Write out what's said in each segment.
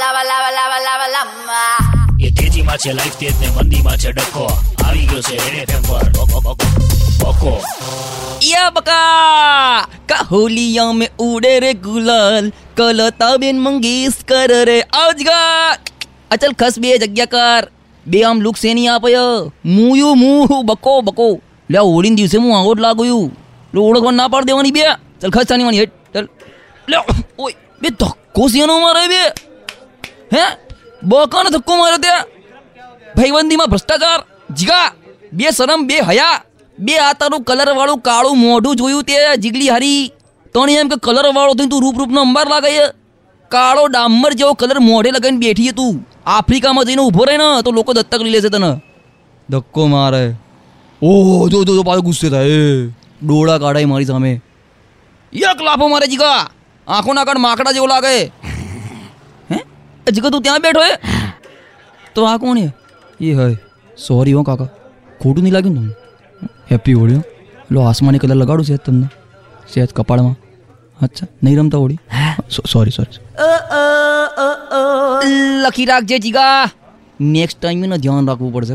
લાવા લાવા લાવા લાવા લાંબા એ તેજીમાં છે લાઈફ તેજ ને મંદીમાં છે ડખો આવી ગયો છે એને પેમ્પર બકો યા બકા કાહોલિયા મે ઉડે રે ગુલાલ. કલતા બેન મંગેશકર રે આવજગા અચલ ખસ બે જગ્યા કર બે આમ લુક સેની આપયો મુયુ મુહુ બકો બકો. લે હોળીને દિવસે હું આવો જ લાગું લો ઓળખવા ના પાડ દેવાની બે. ચલ ખસ તાની વાણી હેટ ચલ. લે ઓય બે ધક્કો સેનો મારે બે. હે? બકાને ધક્કો માર્યો ત્યાં ભાઈબંધીમાં ભ્રષ્ટાચાર, જીગા, બે શરમ, બે હયા, બે આ તારું કલર કાળું મોઢું જોયું તે જીગલી હારી. તણી એમ કે કલરવાળો થઈને તું રૂપ રૂપનો અંબાર લાગે કાળો ડામર જેવો કલર મોઢે લગાવીને બેઠી તું. આફ્રિકામાં જઈને ઊભો રહે ને, તો લોકો દત્તક લઈ લેશે તને. ધક્કો મારે. ઓહો, જો જો પાછો ગુસ્સે થાય. ડોળા કાઢાય મારી સામે. એક લાફો મારે જીગા. આંખોના કાઢ માકડા જેવો લાગે. જીગા તું ત્યાં બેઠો હે? તો આ કોણ હે? એ હય. સોરી હો કાકા. ખોટું નહીં લાગ્યું તમને? હેપી હોળી લો આસમાની કલર લગાડું છે તમને. સેજ કપાળમાં. અચ્છા નહીં રમતા હોળી? સોરી સોરી લખી રાખજે જીગા નેક્સ્ટ ટાઈમ ધ્યાન રાખવું પડશે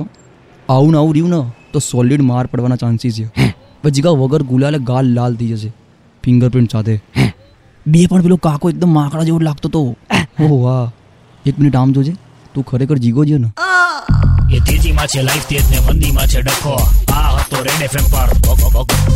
આવું ને આવું રહ્યું ને તો સોલિડ માર પડવાના ચાન્સીસ છે. પછી જીગા વગર ગુલાલે ગાલ લાલ થઈ જશે. ફિંગરપ્રિન્ટ સાથે. બે પણ પેલો કાકો એકદમ માકડા જેવો લાગતો તો. ઓહ વાહ. એક મિનિટ આમ જોજે. તું ખરેખર જીગો છે ને. એ તેજીમાં છે લાઈફ તેજ ને મંદીમાં છે, ડખો. આ હતો રેડ એફએમ પર.